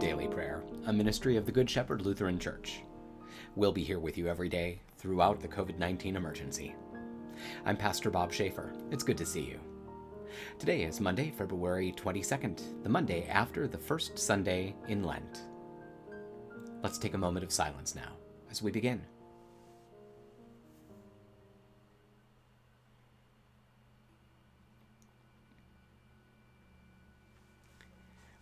Daily Prayer, a ministry of the Good Shepherd Lutheran Church. We'll be here with you every day throughout the COVID 19 emergency. I'm Pastor Bob Schaefer. It's good to see you. Today is Monday, February 22nd, the Monday after the first Sunday in Lent. Let's take a moment of silence now as we begin.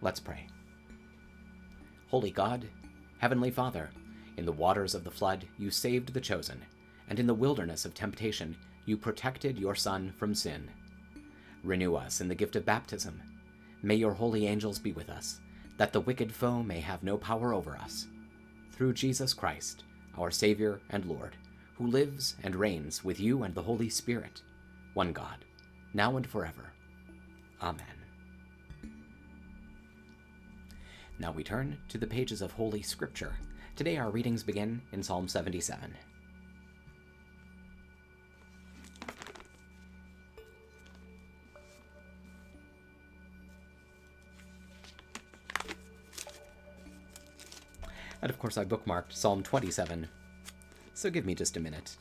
Let's pray. Holy God, Heavenly Father, in the waters of the flood you saved the chosen, and in the wilderness of temptation you protected your Son from sin. Renew us in the gift of baptism. May your holy angels be with us, that the wicked foe may have no power over us. Through Jesus Christ, our Savior and Lord, who lives and reigns with you and the Holy Spirit, one God, now and forever. Amen. Now we turn to the pages of Holy Scripture. Today our readings begin in Psalm 77. And of course, I bookmarked Psalm 27, so give me just a minute.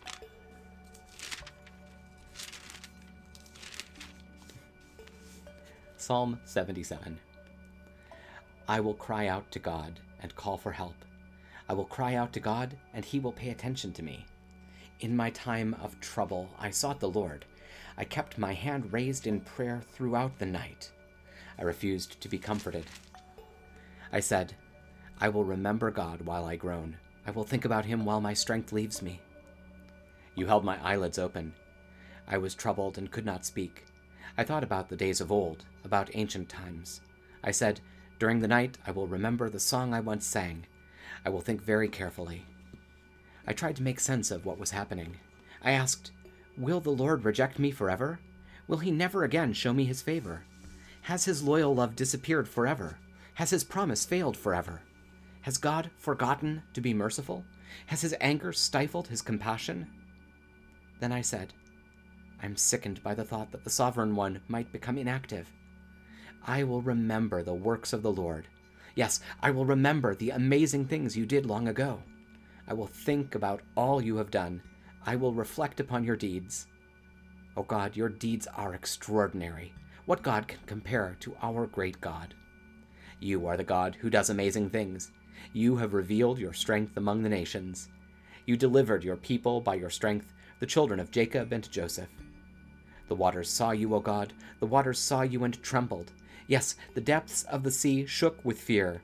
Psalm 77. I will cry out to God and call for help. I will cry out to God, and he will pay attention to me. In my time of trouble, I sought the Lord. I kept my hand raised in prayer throughout the night. I refused to be comforted. I said, I will remember God while I groan. I will think about him while my strength leaves me. You held my eyelids open. I was troubled and could not speak. I thought about the days of old, about ancient times. I said, during the night, I will remember the song I once sang. I will think very carefully. I tried to make sense of what was happening. I asked, Will the Lord reject me forever? Will he never again show me his favor? Has his loyal love disappeared forever? Has his promise failed forever? Has God forgotten to be merciful? Has his anger stifled his compassion? Then I said, I'm sickened by the thought that the Sovereign One might become inactive I will remember the works of the Lord. Yes, I will remember the amazing things you did long ago. I will think about all you have done. I will reflect upon your deeds. O oh God, your deeds are extraordinary. What God can compare to our great God? You are the God who does amazing things. You have revealed your strength among the nations. You delivered your people by your strength, the children of Jacob and Joseph. The waters saw you, O God. The waters saw you and trembled. Yes, the depths of the sea shook with fear.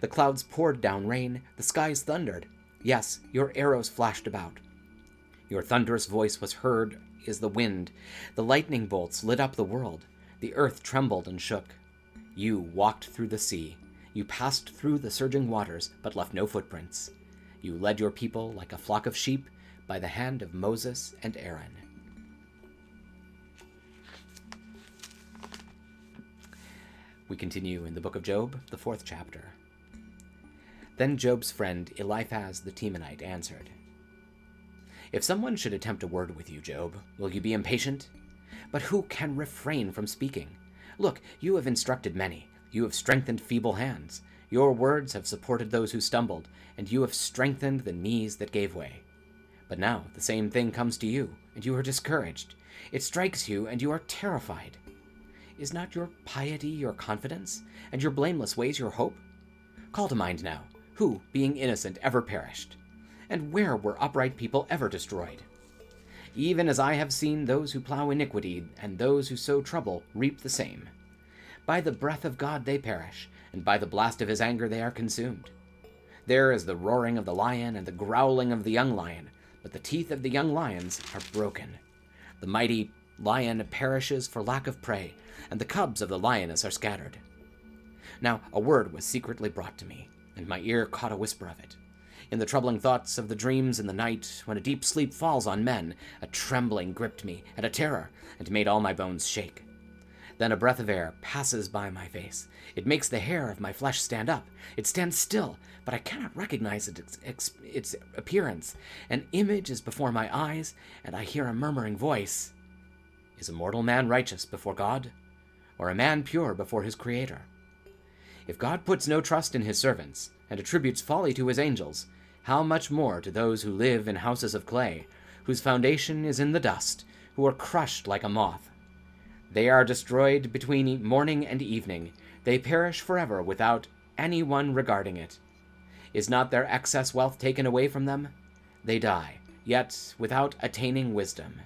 The clouds poured down rain, the skies thundered. Yes, your arrows flashed about. Your thunderous voice was heard as the wind. The lightning bolts lit up the world. The earth trembled and shook. You walked through the sea. You passed through the surging waters, but left no footprints. You led your people like a flock of sheep by the hand of Moses and Aaron. We continue in the book of Job, the fourth chapter. Then Job's friend Eliphaz the Temanite answered If someone should attempt a word with you, Job, will you be impatient? But who can refrain from speaking? Look, you have instructed many, you have strengthened feeble hands. Your words have supported those who stumbled, and you have strengthened the knees that gave way. But now the same thing comes to you, and you are discouraged. It strikes you, and you are terrified. Is not your piety your confidence, and your blameless ways your hope? Call to mind now, who, being innocent, ever perished? And where were upright people ever destroyed? Even as I have seen those who plow iniquity, and those who sow trouble reap the same. By the breath of God they perish, and by the blast of his anger they are consumed. There is the roaring of the lion and the growling of the young lion, but the teeth of the young lions are broken. The mighty lion perishes for lack of prey, and the cubs of the lioness are scattered. Now a word was secretly brought to me, and my ear caught a whisper of it. In the troubling thoughts of the dreams in the night, when a deep sleep falls on men, a trembling gripped me, and a terror, and made all my bones shake. Then a breath of air passes by my face. It makes the hair of my flesh stand up. It stands still, but I cannot recognize its, its, its appearance. An image is before my eyes, and I hear a murmuring voice Is a mortal man righteous before God? Or a man pure before his Creator? If God puts no trust in his servants, and attributes folly to his angels, how much more to those who live in houses of clay, whose foundation is in the dust, who are crushed like a moth? They are destroyed between morning and evening. They perish forever without any one regarding it. Is not their excess wealth taken away from them? They die, yet without attaining wisdom.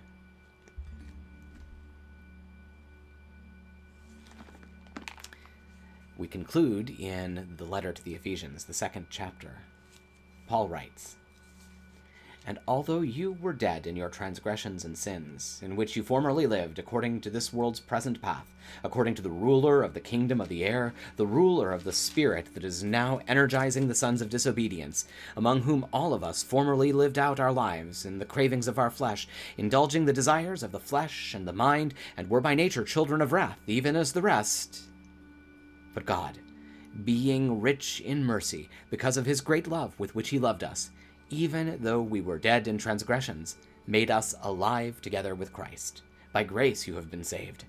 We conclude in the letter to the Ephesians, the second chapter. Paul writes, and although you were dead in your transgressions and sins, in which you formerly lived according to this world's present path, according to the ruler of the kingdom of the air, the ruler of the spirit that is now energizing the sons of disobedience, among whom all of us formerly lived out our lives in the cravings of our flesh, indulging the desires of the flesh and the mind, and were by nature children of wrath, even as the rest. But God, being rich in mercy, because of his great love with which he loved us, even though we were dead in transgressions, made us alive together with Christ. By grace you have been saved.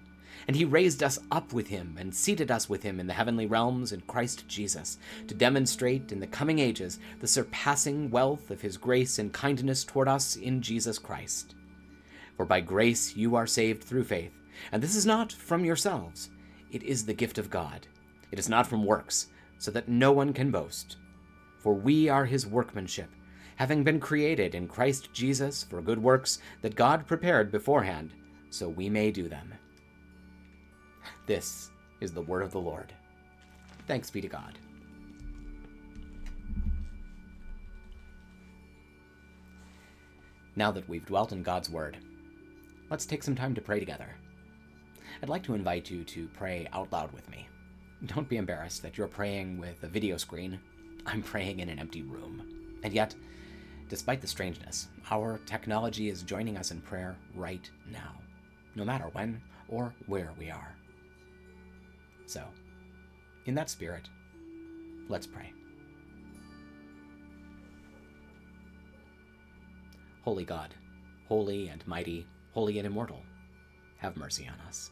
And he raised us up with him and seated us with him in the heavenly realms in Christ Jesus, to demonstrate in the coming ages the surpassing wealth of his grace and kindness toward us in Jesus Christ. For by grace you are saved through faith, and this is not from yourselves, it is the gift of God. It is not from works, so that no one can boast. For we are his workmanship having been created in Christ Jesus for good works that God prepared beforehand, so we may do them. This is the word of the Lord. Thanks be to God. Now that we've dwelt in God's Word, let's take some time to pray together. I'd like to invite you to pray out loud with me. Don't be embarrassed that you're praying with a video screen. I'm praying in an empty room. And yet, Despite the strangeness, our technology is joining us in prayer right now, no matter when or where we are. So, in that spirit, let's pray. Holy God, holy and mighty, holy and immortal, have mercy on us.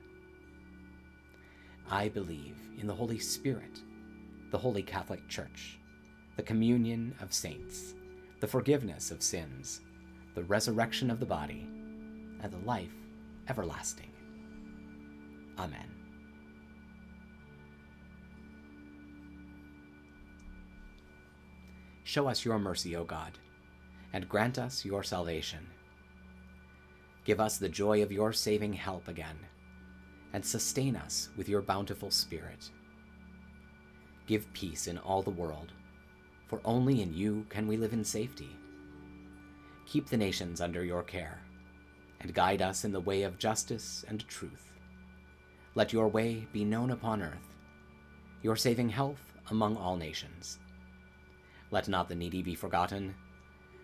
I believe in the Holy Spirit, the Holy Catholic Church, the communion of saints the forgiveness of sins, the resurrection of the body, and the life everlasting. Amen. Show us your mercy, O God, and grant us your salvation. Give us the joy of your saving help again, and sustain us with your bountiful Spirit. Give peace in all the world for only in you can we live in safety. Keep the nations under your care, and guide us in the way of justice and truth. Let your way be known upon earth, your saving health among all nations. Let not the needy be forgotten,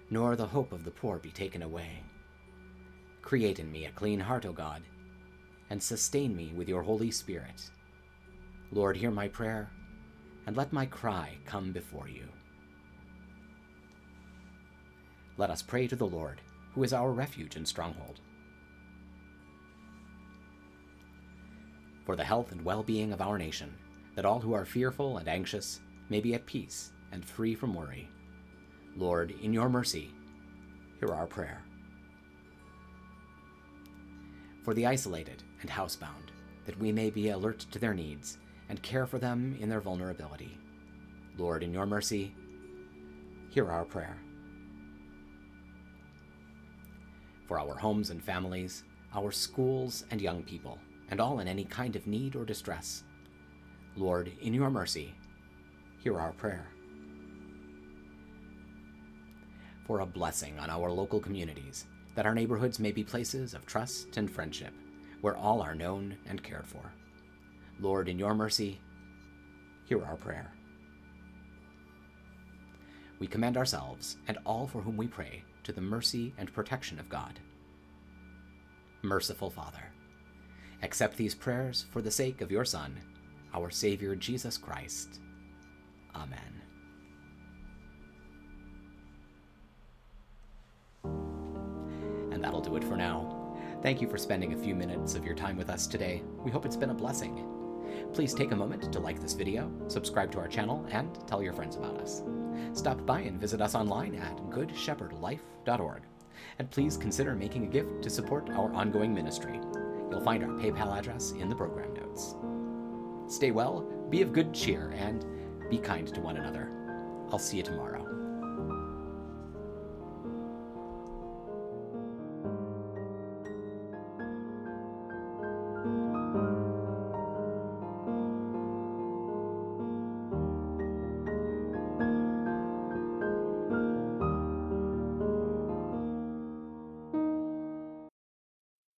nor the hope of the poor be taken away. Create in me a clean heart, O God, and sustain me with your Holy Spirit. Lord, hear my prayer, and let my cry come before you. Let us pray to the Lord, who is our refuge and stronghold. For the health and well being of our nation, that all who are fearful and anxious may be at peace and free from worry. Lord, in your mercy, hear our prayer. For the isolated and housebound, that we may be alert to their needs and care for them in their vulnerability. Lord, in your mercy, hear our prayer. For our homes and families, our schools and young people, and all in any kind of need or distress. Lord, in your mercy, hear our prayer. For a blessing on our local communities, that our neighborhoods may be places of trust and friendship, where all are known and cared for. Lord, in your mercy, hear our prayer. We commend ourselves and all for whom we pray to the mercy and protection of God. Merciful Father, accept these prayers for the sake of your Son, our Savior Jesus Christ. Amen. Do it for now. Thank you for spending a few minutes of your time with us today. We hope it's been a blessing. Please take a moment to like this video, subscribe to our channel, and tell your friends about us. Stop by and visit us online at goodshepherdlife.org. And please consider making a gift to support our ongoing ministry. You'll find our PayPal address in the program notes. Stay well, be of good cheer, and be kind to one another. I'll see you tomorrow.